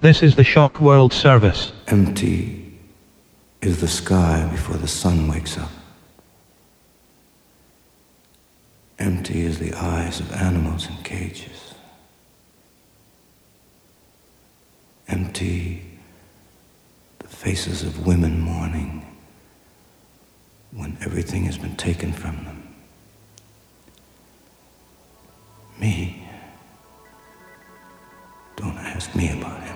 This is the Shock World Service. Empty is the sky before the sun wakes up. Empty is the eyes of animals in cages. Empty the faces of women mourning when everything has been taken from them. Me. Don't ask me about empty.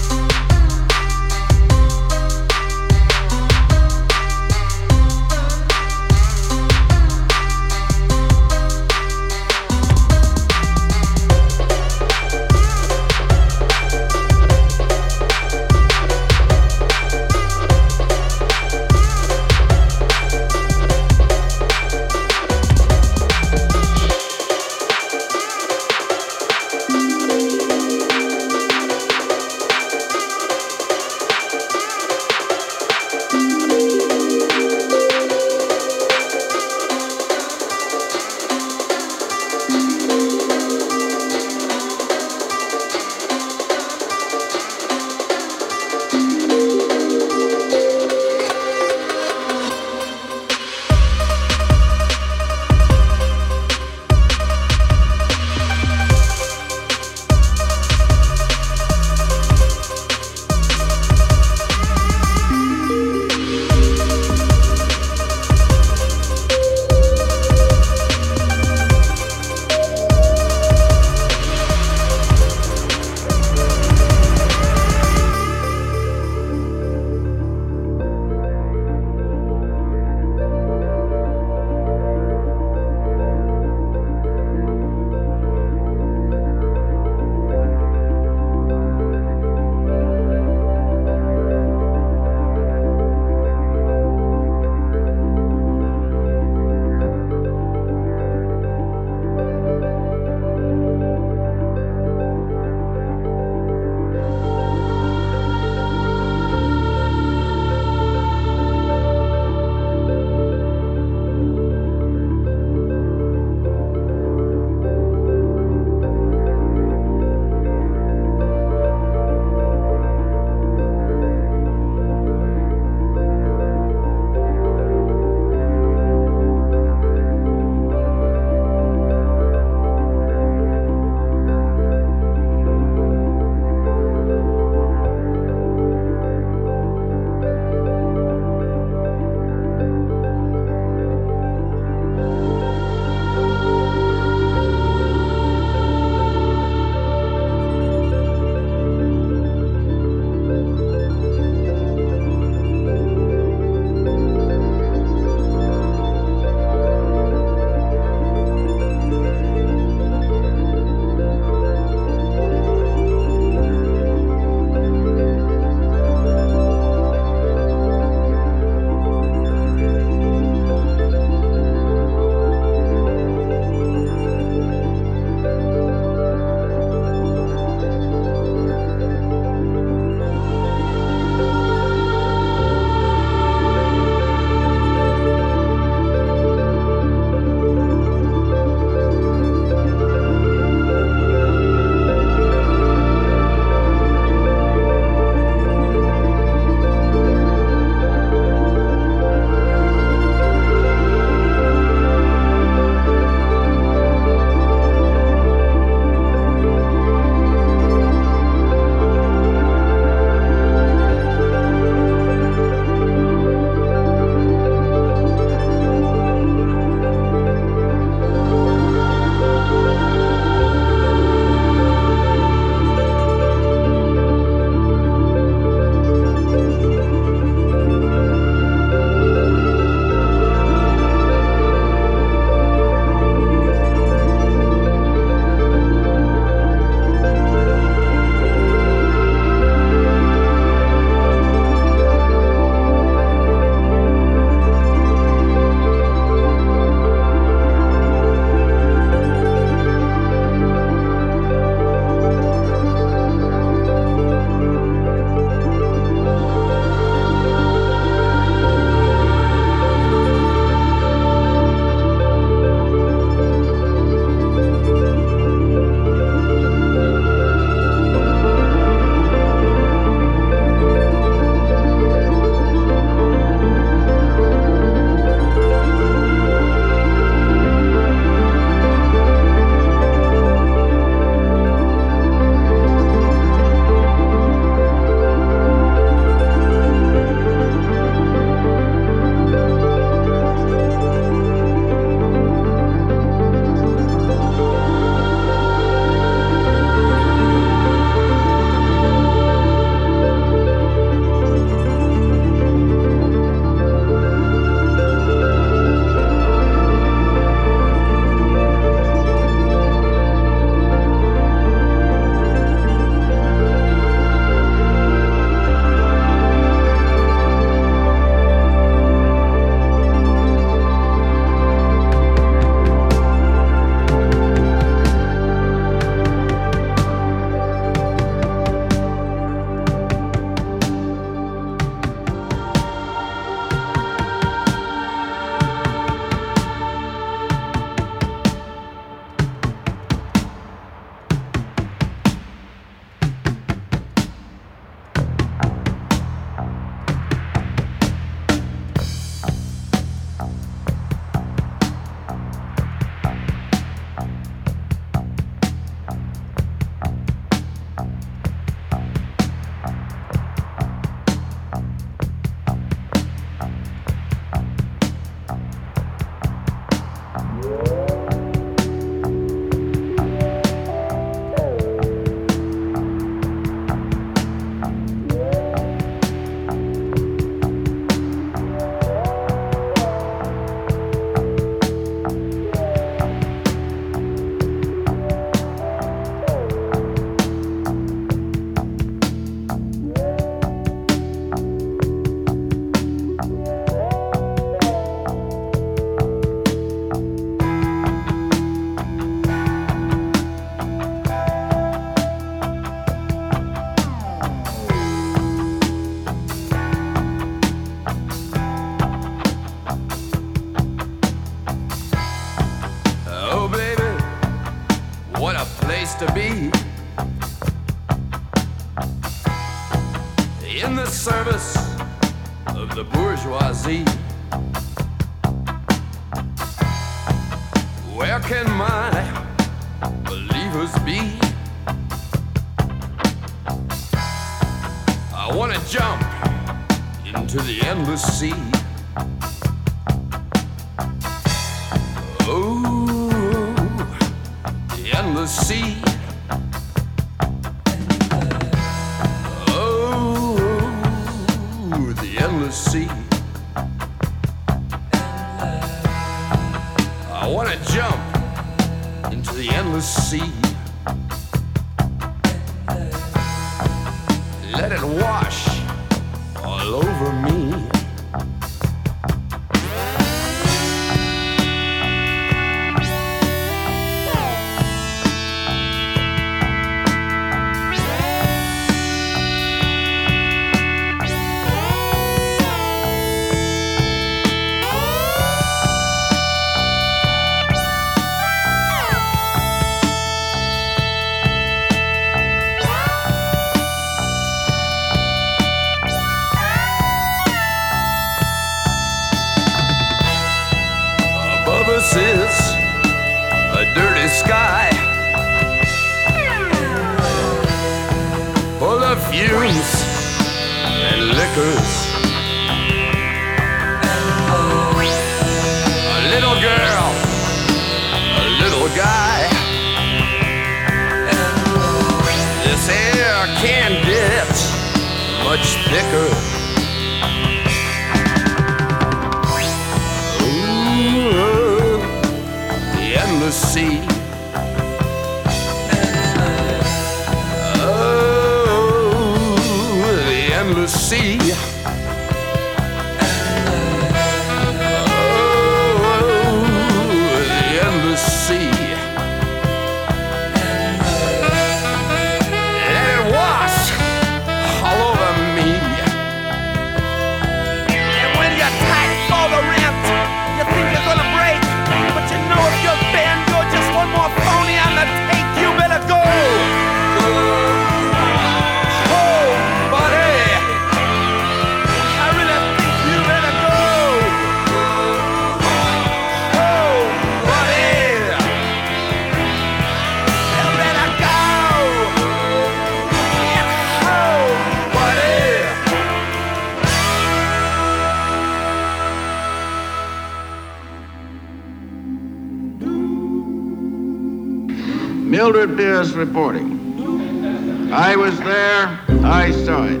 Mildred Pierce reporting. I was there. I saw it.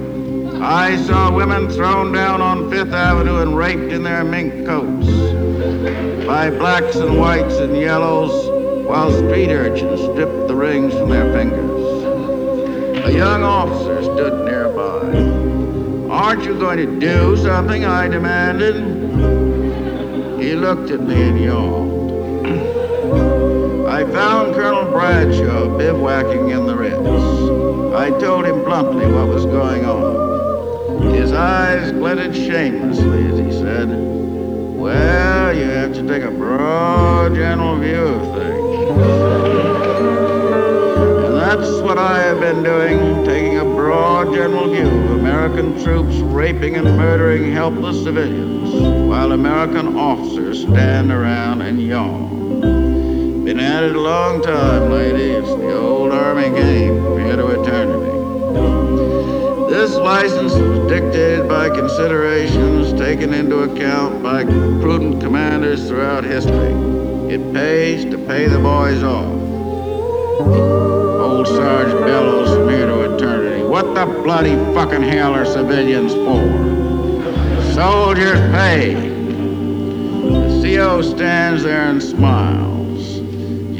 I saw women thrown down on Fifth Avenue and raped in their mink coats by blacks and whites and yellows while street urchins stripped the rings from their fingers. A young officer stood nearby. Aren't you going to do something? I demanded. He looked at me and yawned. I found Colonel Bradshaw bivouacking in the Ritz. I told him bluntly what was going on. His eyes glinted shamelessly as he said, Well, you have to take a broad, general view of things. And that's what I have been doing, taking a broad, general view of American troops raping and murdering helpless civilians, while American officers stand around and yawn. Been at it a long time, lady. It's the old Army game from here to eternity. This license was dictated by considerations taken into account by prudent commanders throughout history. It pays to pay the boys off. Old Sarge bellows from here to eternity. What the bloody fucking hell are civilians for? Soldiers pay. The CO stands there and smiles.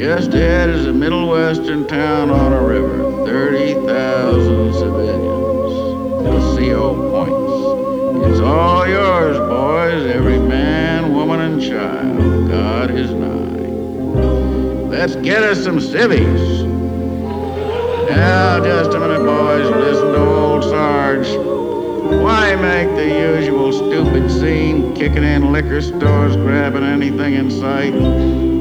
Just ahead is a middle western town on a river. 30,000 civilians. The CO points. It's all yours, boys. Every man, woman, and child. God is nigh. Let's get us some civvies. Now, just a minute, boys. Listen to old Sarge. Why make the usual stupid scene, kicking in liquor stores, grabbing anything in sight?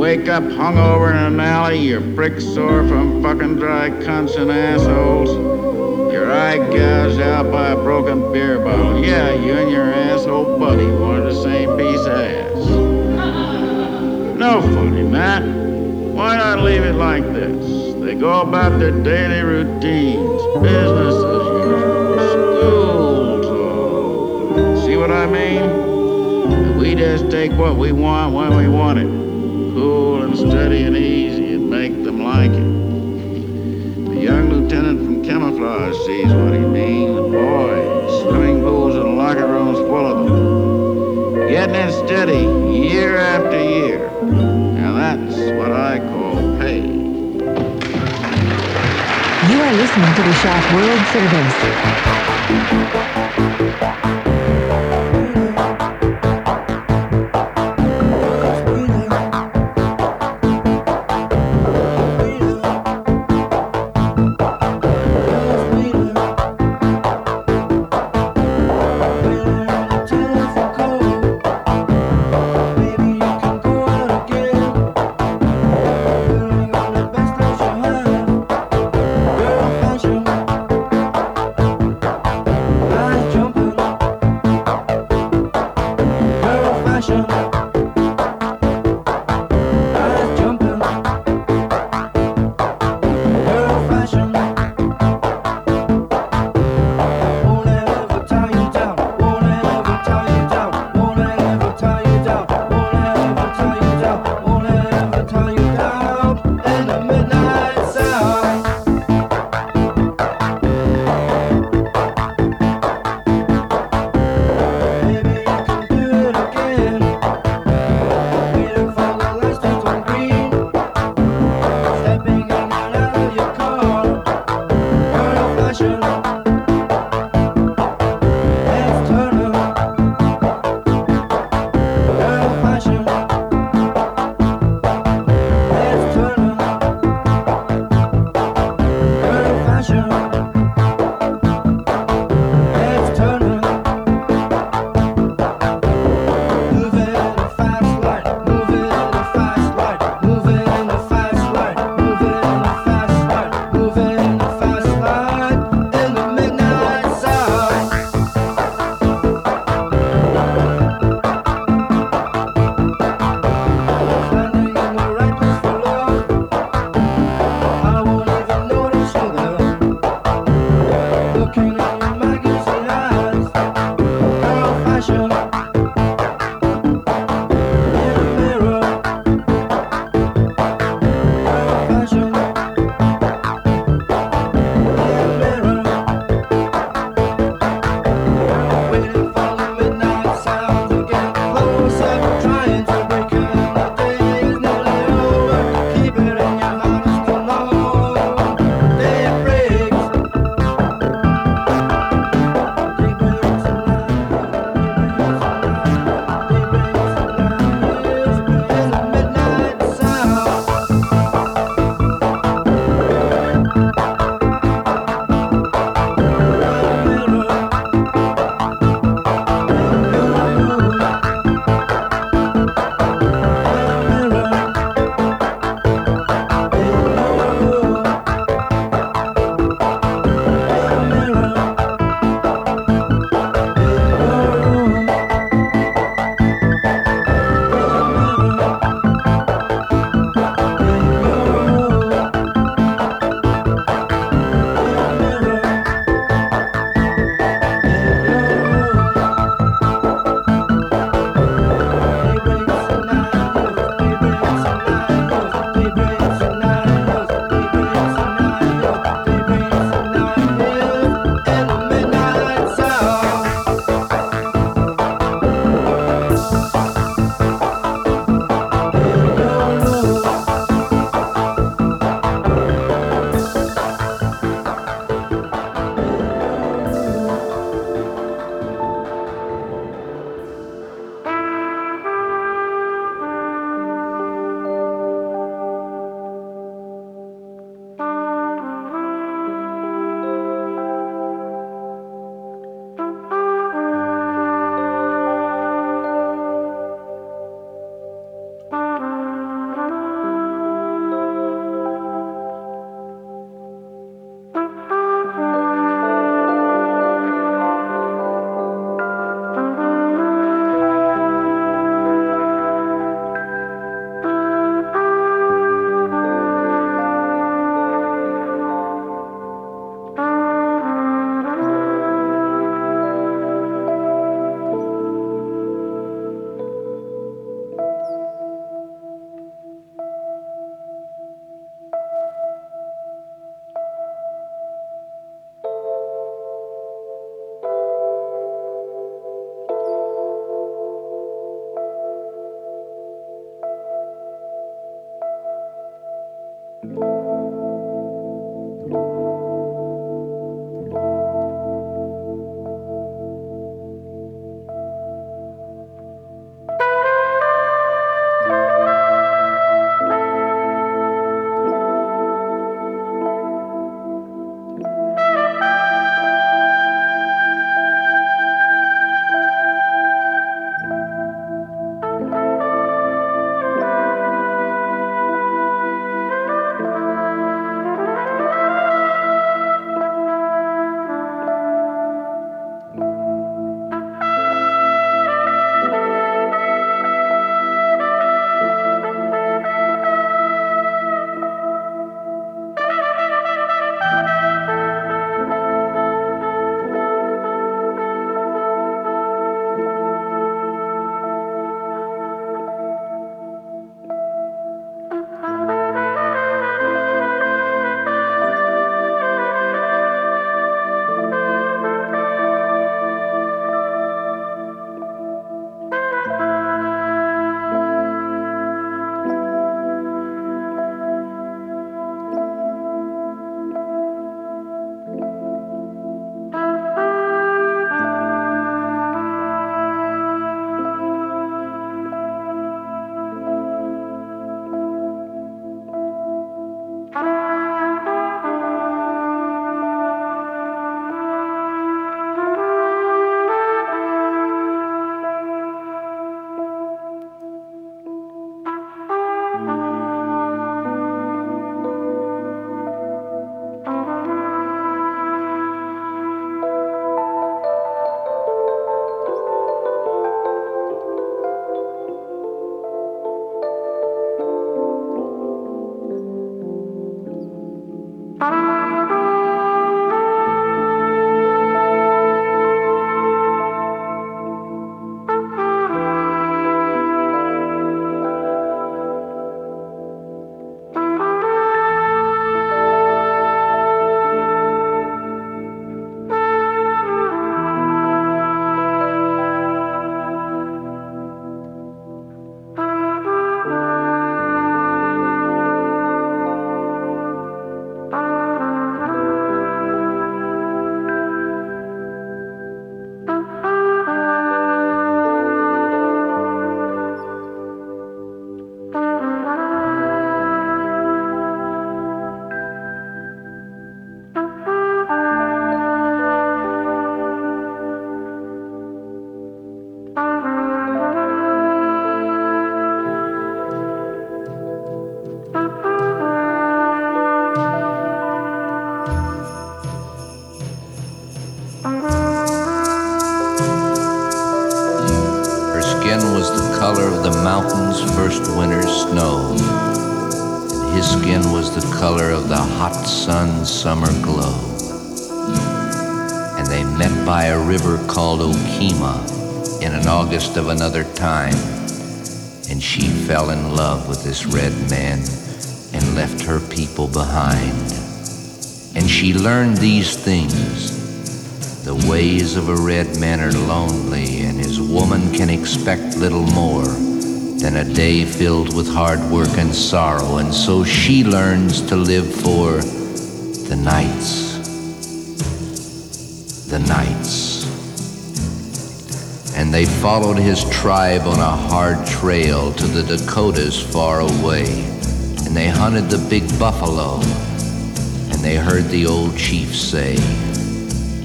Wake up hungover in an alley, you're sore from fucking dry cunts and assholes. Your eye gouged out by a broken beer bottle. Yeah, you and your asshole buddy wanted the same piece of ass. No funny, Matt. Why not leave it like this? They go about their daily routines, business as usual. See what I mean? We just take what we want when we want it. Cool and steady and easy and make them like it. The young lieutenant from camouflage sees what he means. Boy, swimming pools and locker rooms full of them. Getting it steady year after year. Now that's what I call pay. You are listening to the Shack World Service. Called in an August of another time. And she fell in love with this red man and left her people behind. And she learned these things. The ways of a red man are lonely, and his woman can expect little more than a day filled with hard work and sorrow. And so she learns to live for the nights. They followed his tribe on a hard trail to the Dakotas far away. And they hunted the big buffalo. And they heard the old chief say,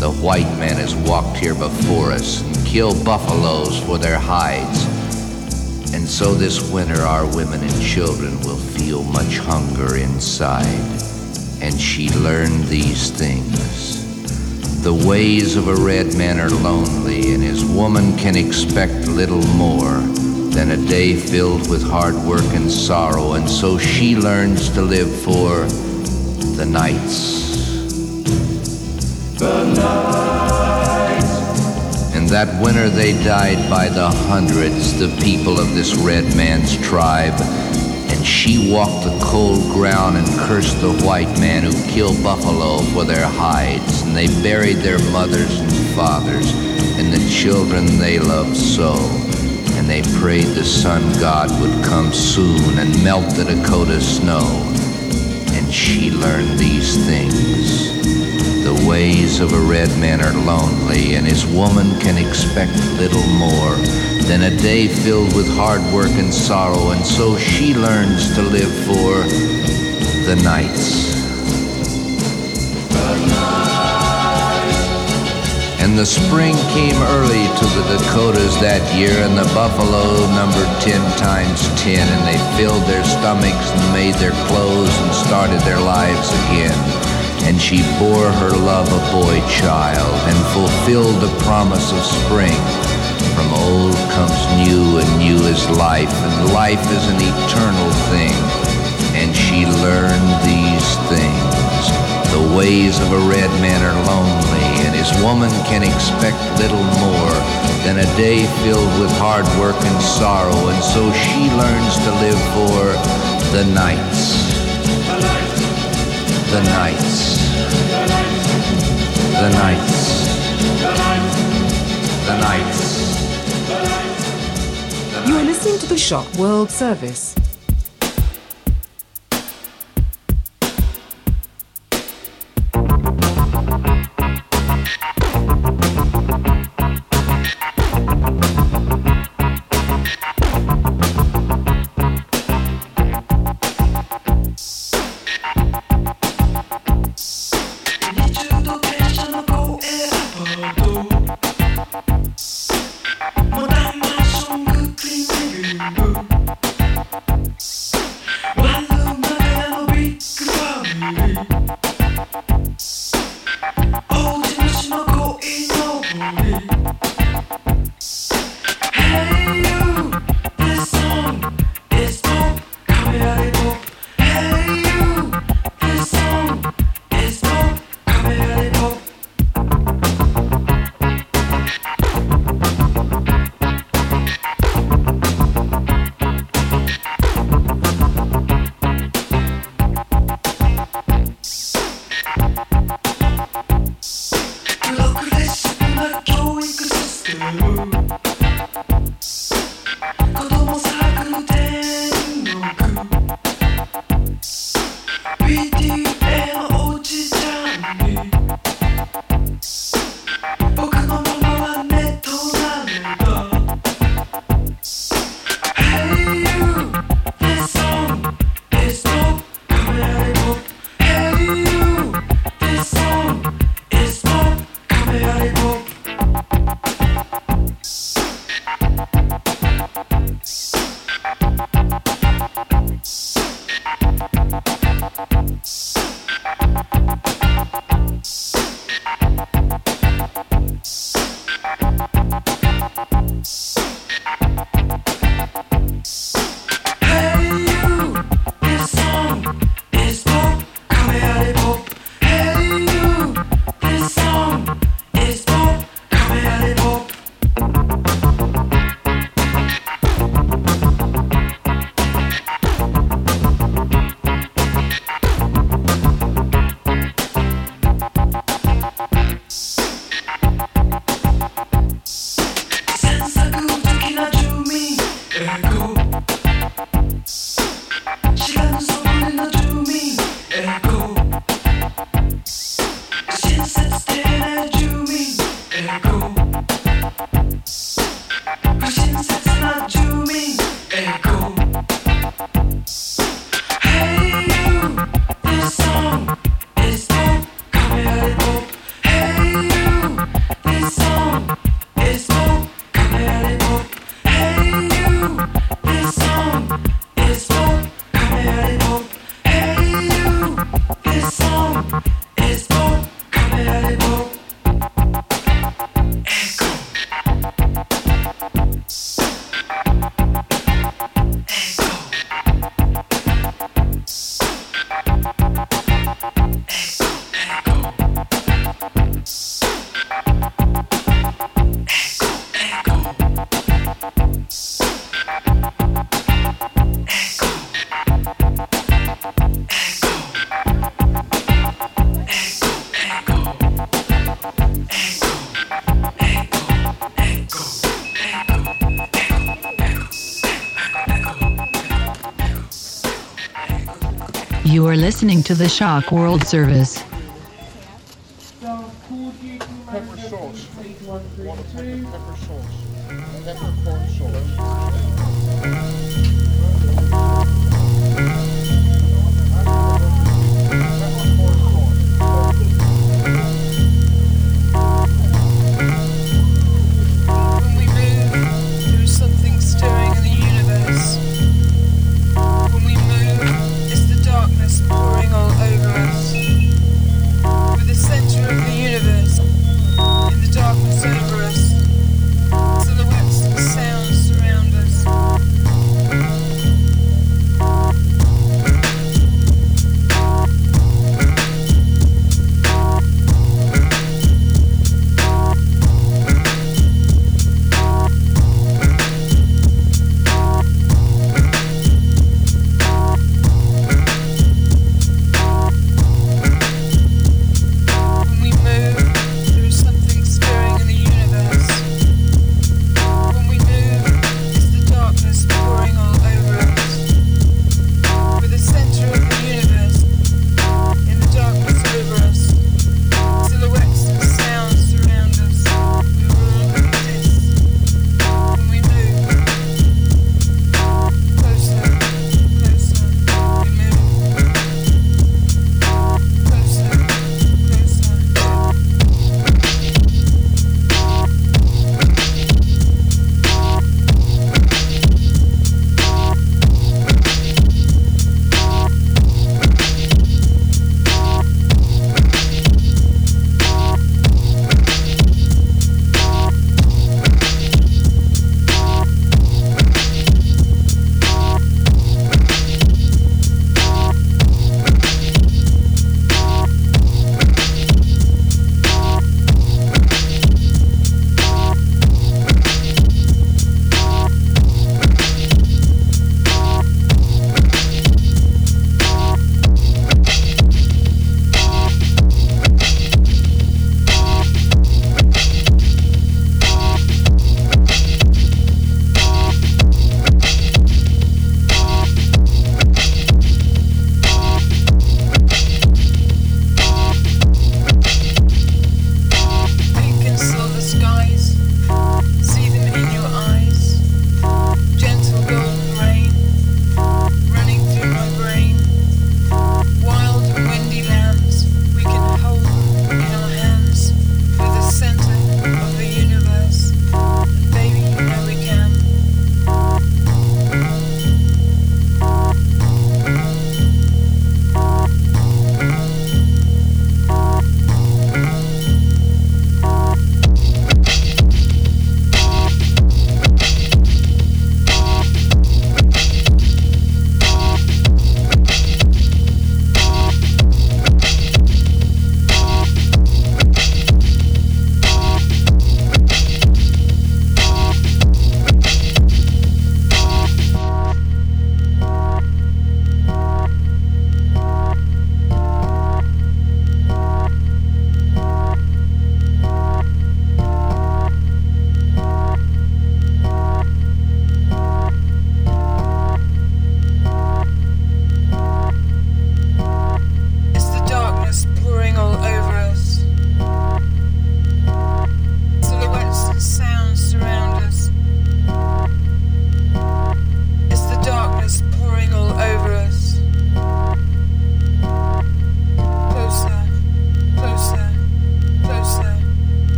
the white man has walked here before us and killed buffaloes for their hides. And so this winter our women and children will feel much hunger inside. And she learned these things. The ways of a red man are lonely, and his woman can expect little more than a day filled with hard work and sorrow. And so she learns to live for the nights. The nights. And that winter they died by the hundreds, the people of this red man's tribe. And she walked the cold ground and cursed the white man who killed buffalo for their hides. And they buried their mothers and fathers and the children they loved so. And they prayed the sun god would come soon and melt the Dakota snow. And she learned these things. Ways of a red man are lonely, and his woman can expect little more than a day filled with hard work and sorrow, and so she learns to live for the nights. And the spring came early to the Dakotas that year, and the buffalo numbered ten times ten, and they filled their stomachs and made their clothes and started their lives again and she bore her love a boy child and fulfilled the promise of spring. From old comes new, and new is life, and life is an eternal thing. And she learned these things. The ways of a red man are lonely, and his woman can expect little more than a day filled with hard work and sorrow, and so she learns to live for the nights. The nights. The nights. The nights. You are listening to the Shock World Service. Listening to the Shock World Service.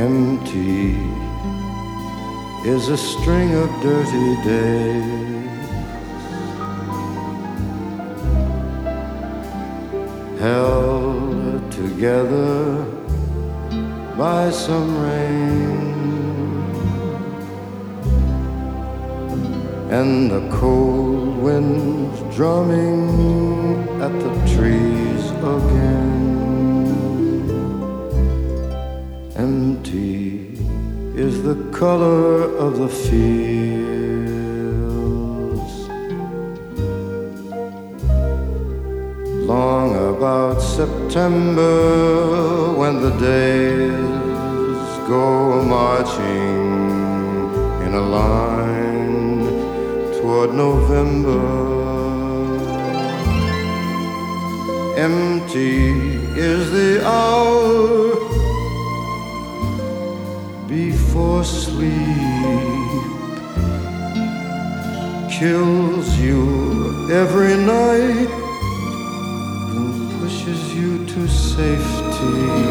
Empty is a string of dirty days held together by some rain and the cold winds drumming at the trees again. Is the color of the fields. Long about September, when the days go marching in a line toward November. Empty is the hour before sleep kills you every night and pushes you to safety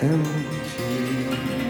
empty.